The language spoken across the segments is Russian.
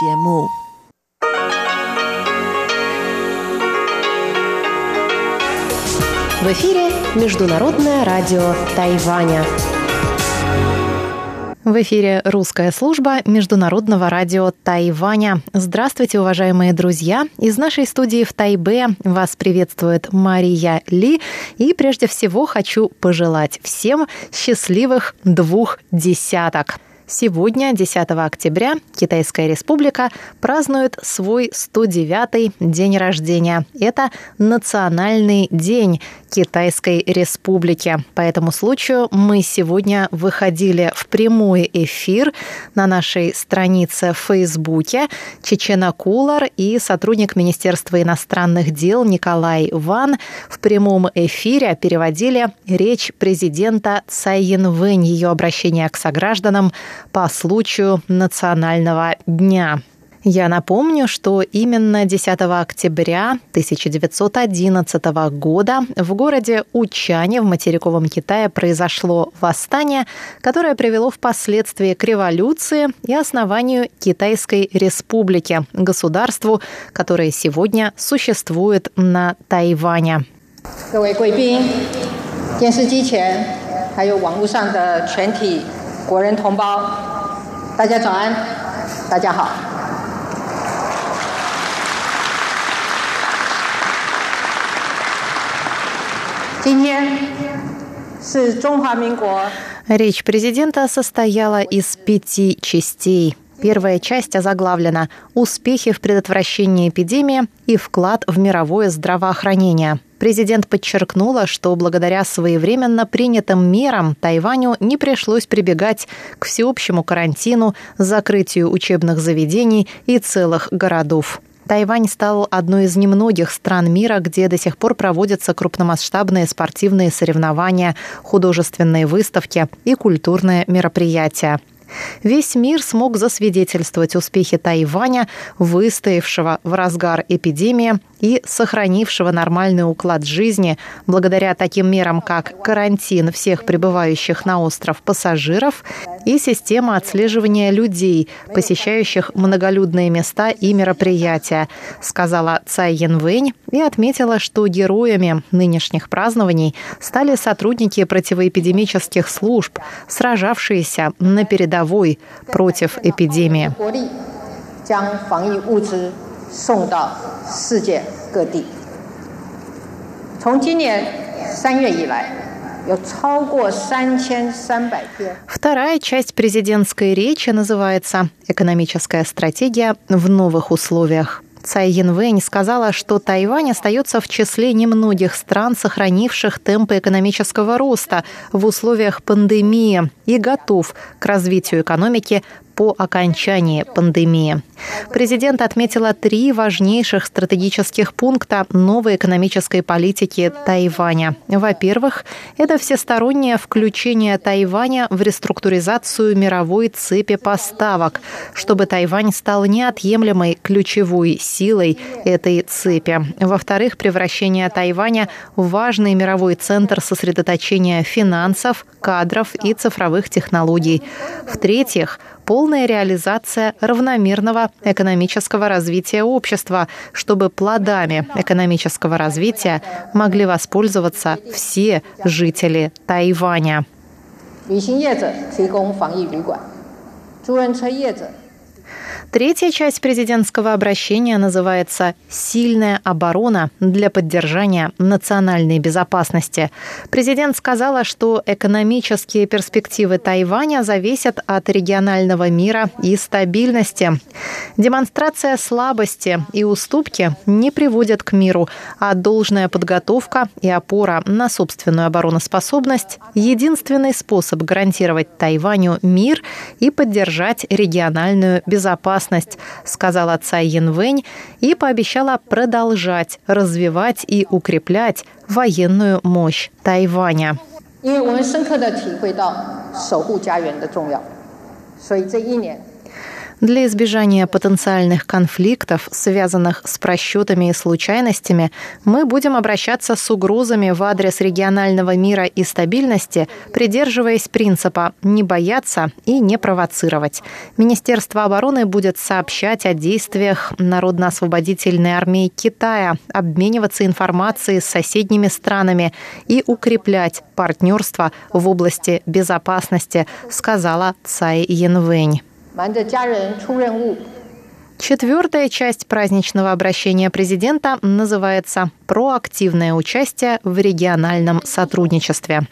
节目。В эфире Международное радио Тайваня. В эфире русская служба Международного радио Тайваня. Здравствуйте, уважаемые друзья! Из нашей студии в Тайбе вас приветствует Мария Ли. И прежде всего хочу пожелать всем счастливых двух десяток. Сегодня, 10 октября, Китайская республика празднует свой 109-й день рождения. Это национальный день Китайской республики. По этому случаю мы сегодня выходили в прямой эфир на нашей странице в Фейсбуке. Чечена Кулар и сотрудник Министерства иностранных дел Николай Ван в прямом эфире переводили речь президента Цай Янвэнь, ее обращение к согражданам по случаю Национального дня. Я напомню, что именно 10 октября 1911 года в городе Учане в материковом Китае произошло восстание, которое привело впоследствии к революции и основанию Китайской республики, государству, которое сегодня существует на Тайване. 各位贵宾、电视机前还有网络上的全体 国人同胞，大家早安，大家好。今天是中华民国。Речь президента состояла из пяти частей. Первая часть озаглавлена «Успехи в предотвращении эпидемии и вклад в мировое здравоохранение». Президент подчеркнула, что благодаря своевременно принятым мерам Тайваню не пришлось прибегать к всеобщему карантину, закрытию учебных заведений и целых городов. Тайвань стал одной из немногих стран мира, где до сих пор проводятся крупномасштабные спортивные соревнования, художественные выставки и культурные мероприятия. Весь мир смог засвидетельствовать успехи Тайваня, выстоявшего в разгар эпидемии и сохранившего нормальный уклад жизни благодаря таким мерам, как карантин всех прибывающих на остров пассажиров и система отслеживания людей, посещающих многолюдные места и мероприятия, сказала Цай Янвэнь и отметила, что героями нынешних празднований стали сотрудники противоэпидемических служб, сражавшиеся на передовой передовой против эпидемии. 将防疫物资 送到世界各地。从今年三月以来，有超过三千三百篇。Вторая часть президентской речи называется «Экономическая стратегия в новых условиях». Цай Янвэнь сказала, что Тайвань остается в числе немногих стран, сохранивших темпы экономического роста в условиях пандемии и готов к развитию экономики по окончании пандемии. Президент отметила три важнейших стратегических пункта новой экономической политики Тайваня. Во-первых, это всестороннее включение Тайваня в реструктуризацию мировой цепи поставок, чтобы Тайвань стал неотъемлемой ключевой силой этой цепи. Во-вторых, превращение Тайваня в важный мировой центр сосредоточения финансов, кадров и цифровых технологий. В-третьих, полная реализация равномерного экономического развития общества, чтобы плодами экономического развития могли воспользоваться все жители Тайваня. 旅行业者提供防疫旅馆，租人车业者 Третья часть президентского обращения называется «Сильная оборона для поддержания национальной безопасности». Президент сказала, что экономические перспективы Тайваня зависят от регионального мира и стабильности. Демонстрация слабости и уступки не приводят к миру, а должная подготовка и опора на собственную обороноспособность – единственный способ гарантировать Тайваню мир и поддержать региональную безопасность безопасность, сказал отца Янвэнь и пообещала продолжать развивать и укреплять военную мощь Тайваня. Мы для избежания потенциальных конфликтов, связанных с просчетами и случайностями, мы будем обращаться с угрозами в адрес регионального мира и стабильности, придерживаясь принципа «не бояться и не провоцировать». Министерство обороны будет сообщать о действиях Народно-освободительной армии Китая, обмениваться информацией с соседними странами и укреплять партнерство в области безопасности, сказала Цай Янвэнь. Четвертая часть праздничного обращения президента называется «Проактивное участие в региональном сотрудничестве».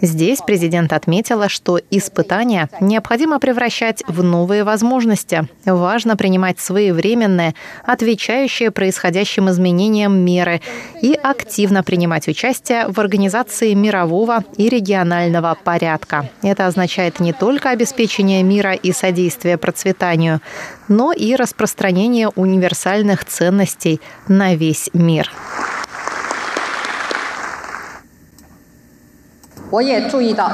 Здесь президент отметила, что испытания необходимо превращать в новые возможности. Важно принимать своевременные, отвечающие происходящим изменениям меры и активно принимать участие в организации мирового и регионального порядка. Это означает не только обеспечение мира и содействие процветанию, но и распространение универсальных ценностей на весь мир. 我也注意到。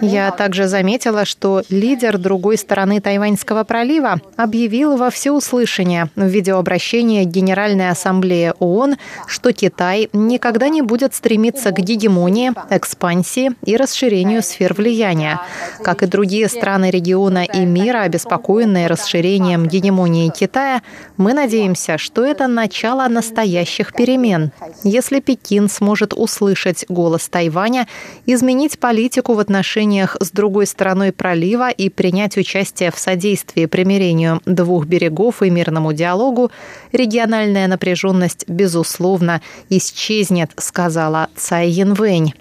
Я также заметила, что лидер другой стороны Тайваньского пролива объявил во всеуслышание в видеообращении Генеральной Ассамблеи ООН, что Китай никогда не будет стремиться к гегемонии, экспансии и расширению сфер влияния. Как и другие страны региона и мира, обеспокоенные расширением гегемонии Китая, мы надеемся, что это начало настоящих перемен. Если Пекин сможет услышать голос Тайваня, изменить политику в отношениях с другой стороной пролива и принять участие в содействии примирению двух берегов и мирному диалогу, региональная напряженность, безусловно, исчезнет, сказала Цай Янвэнь.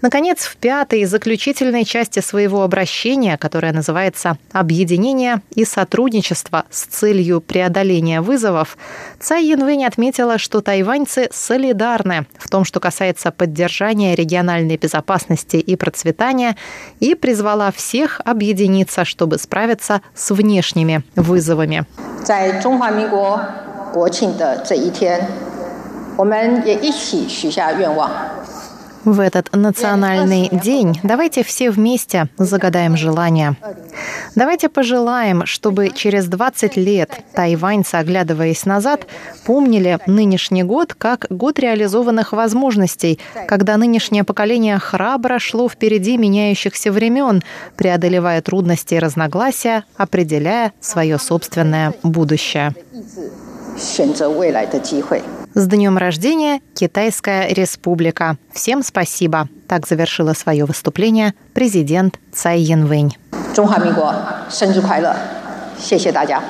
Наконец, в пятой и заключительной части своего обращения, которое называется «Объединение и сотрудничество с целью преодоления вызовов», Цай Янвэнь отметила, что тайваньцы солидарны в том, что касается поддержания региональной безопасности и процветания, и призвала всех объединиться, чтобы справиться с внешними вызовами. 在中华民国国庆的这一天，我们也一起许下愿望。 в этот национальный день давайте все вместе загадаем желание. Давайте пожелаем, чтобы через 20 лет тайваньцы, оглядываясь назад, помнили нынешний год как год реализованных возможностей, когда нынешнее поколение храбро шло впереди меняющихся времен, преодолевая трудности и разногласия, определяя свое собственное будущее. 选择未来的机会。 с днем рождения, Китайская республика. Всем спасибо. Так завершила свое выступление президент Цай Янвэнь. 中华民国生日快乐！谢谢大家。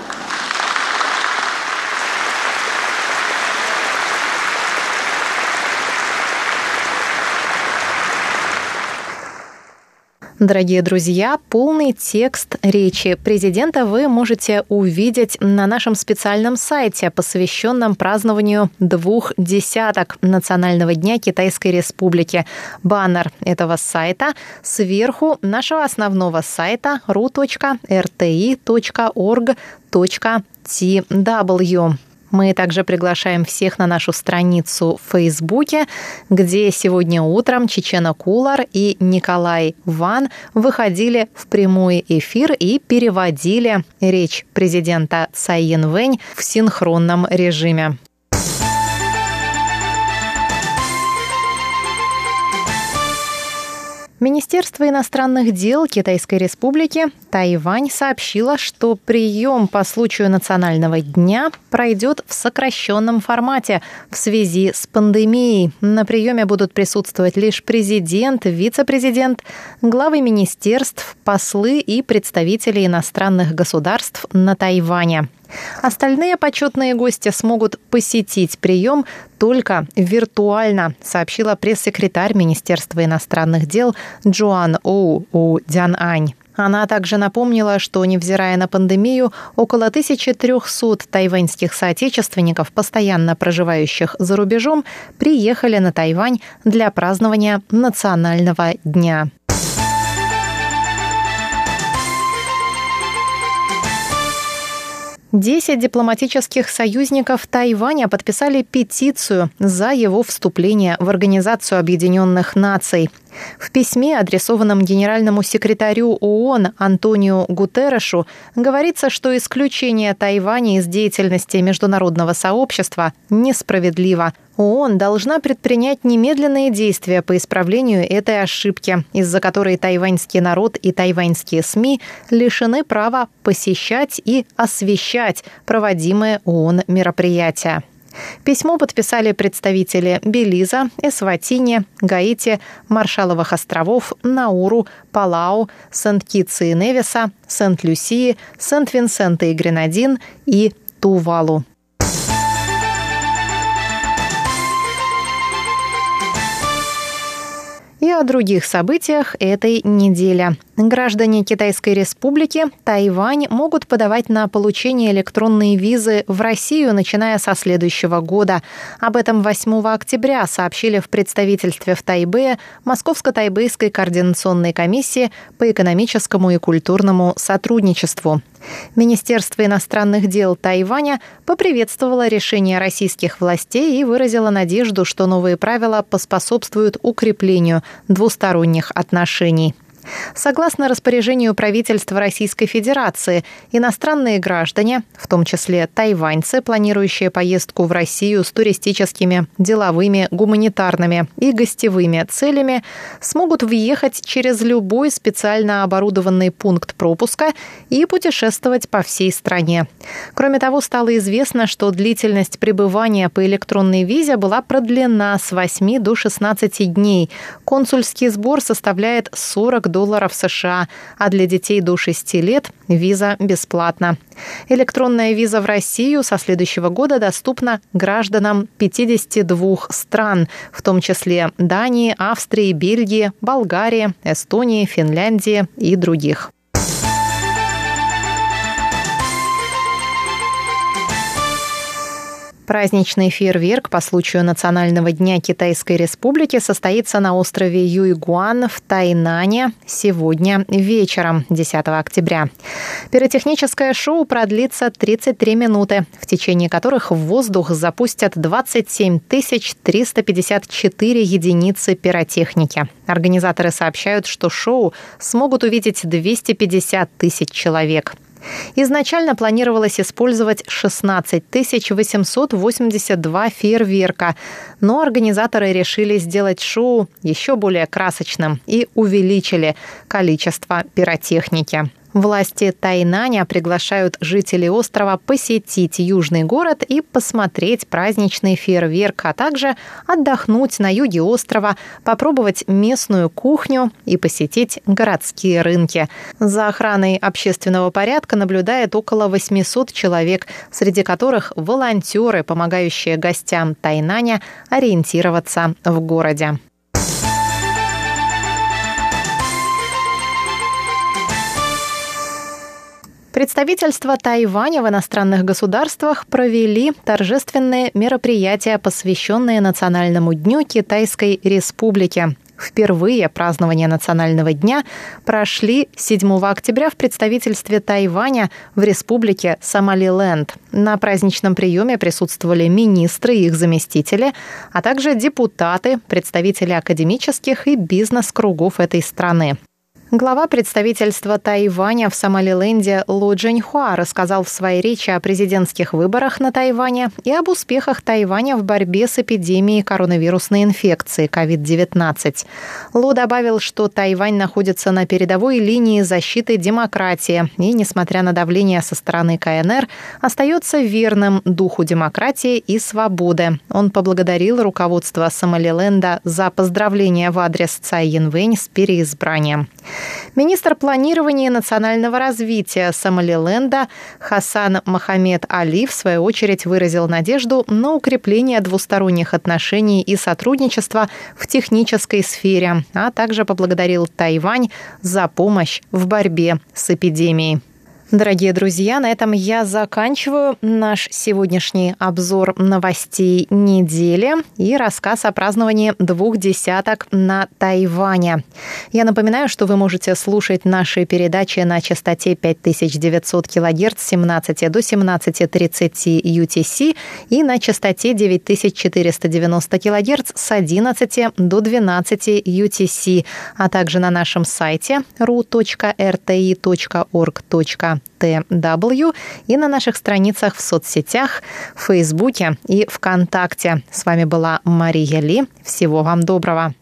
Дорогие друзья, полный текст речи президента вы можете увидеть на нашем специальном сайте, посвященном празднованию двух десяток Национального дня Китайской Республики. Баннер этого сайта сверху нашего основного сайта ru.rti.org.tw. Мы также приглашаем всех на нашу страницу в Фейсбуке, где сегодня утром Чечена Кулар и Николай Ван выходили в прямой эфир и переводили речь президента Цай Янвэнь в синхронном режиме. Министерство иностранных дел Китайской Республики Тайвань сообщило, что прием по случаю Национального дня пройдет в сокращенном формате в связи с пандемией. На приеме будут присутствовать лишь президент, вице-президент, главы министерств, послы и представители иностранных государств на Тайване. Остальные почетные гости смогут посетить прием только виртуально, сообщила пресс-секретарь Министерства иностранных дел Джоан Оу У Дянань. Она также напомнила, что, невзирая на пандемию, около 1300 тайваньских соотечественников, постоянно проживающих за рубежом, приехали на Тайвань для празднования Национального дня. Десять дипломатических союзников Тайваня подписали петицию за его вступление в Организацию Объединенных Наций. В письме, адресованном генеральному секретарю ООН Антонио Гутеррешу, говорится, что исключение Тайваня из деятельности международного сообщества несправедливо. ООН должна предпринять немедленные действия по исправлению этой ошибки, из-за которой тайваньский народ и тайваньские СМИ лишены права посещать и освещать проводимые ООН мероприятия. Письмо подписали представители Белиза, Эсватини, Гаити, Маршаловых островов, Науру, Палау, Сент-Китса и Невиса, Сент-Люсии, Сент-Винсента и Гренадин и Тувалу. О других событиях этой недели. Граждане Китайской Республики Тайвань могут подавать на получение электронные визы в Россию, начиная со следующего года. Об этом 8 октября сообщили в представительстве в Тайбе Московско-Тайбэйской координационной комиссии по экономическому и культурному сотрудничеству. Министерство иностранных дел Тайваня поприветствовало решение российских властей и выразило надежду, что новые правила поспособствуют укреплению двусторонних отношений. Согласно распоряжению правительства Российской Федерации, иностранные граждане, в том числе тайваньцы, планирующие поездку в Россию с туристическими, деловыми, гуманитарными и гостевыми целями, смогут въехать через любой специально оборудованный пункт пропуска и путешествовать по всей стране. Кроме того, стало известно, что длительность пребывания по электронной визе была продлена с 8 до 16 дней. Консульский сбор составляет 40 долларов США, а для детей до 6 лет виза бесплатна. Электронная виза в Россию со следующего года доступна гражданам 52 стран, в том числе Дании, Австрии, Бельгии, Болгарии, Эстонии, Финляндии и других. Праздничный фейерверк по случаю Национального дня Китайской Республики состоится на острове Юйгуан в Тайнане сегодня вечером, 10 октября. Пиротехническое шоу продлится 33 минуты, в течение которых в воздух запустят 27 354 единицы пиротехники. Организаторы сообщают, что шоу смогут увидеть 250 тысяч человек. Изначально планировалось использовать 16 882 фейерверка, но организаторы решили сделать шоу еще более красочным и увеличили количество пиротехники. Власти Тайнаня приглашают жителей острова посетить южный город и посмотреть праздничный фейерверк, а также отдохнуть на юге острова, попробовать местную кухню и посетить городские рынки. За охраной общественного порядка наблюдает около 800 человек, среди которых волонтеры, помогающие гостям Тайнаня ориентироваться в городе. Представительства Тайваня в иностранных государствах провели торжественные мероприятия, посвященные Национальному дню Китайской Республики. Впервые празднование Национального дня прошли 7 октября в представительстве Тайваня в республике Сомалиленд. На праздничном приеме присутствовали министры и их заместители, а также депутаты, представители академических и бизнес-кругов этой страны. Глава представительства Тайваня в Сомалиленде Лу Джиньхуа рассказал в своей речи о президентских выборах на Тайване и об успехах Тайваня в борьбе с эпидемией коронавирусной инфекции COVID-19. Лу добавил, что Тайвань находится на передовой линии защиты демократии и, несмотря на давление со стороны КНР, остается верным духу демократии и свободы. Он поблагодарил руководство Сомалиленда за поздравления в адрес Цай Янвэнь с переизбранием. Министр планирования и национального развития Сомалиленда Хасан Мохаммед Али в свою очередь выразил надежду на укрепление двусторонних отношений и сотрудничества в технической сфере, а также поблагодарил Тайвань за помощь в борьбе с эпидемией. Дорогие друзья, на этом я заканчиваю наш сегодняшний обзор новостей недели и рассказ о праздновании двух десяток на Тайване. Я напоминаю, что вы можете слушать наши передачи на частоте 5900 кГц с 17 до 17.30 UTC и на частоте 9490 кГц с 11 до 12 UTC, а также на нашем сайте TW и на наших страницах в соцсетях, в Фейсбуке и ВКонтакте. С вами была Мария Ли. Всего вам доброго.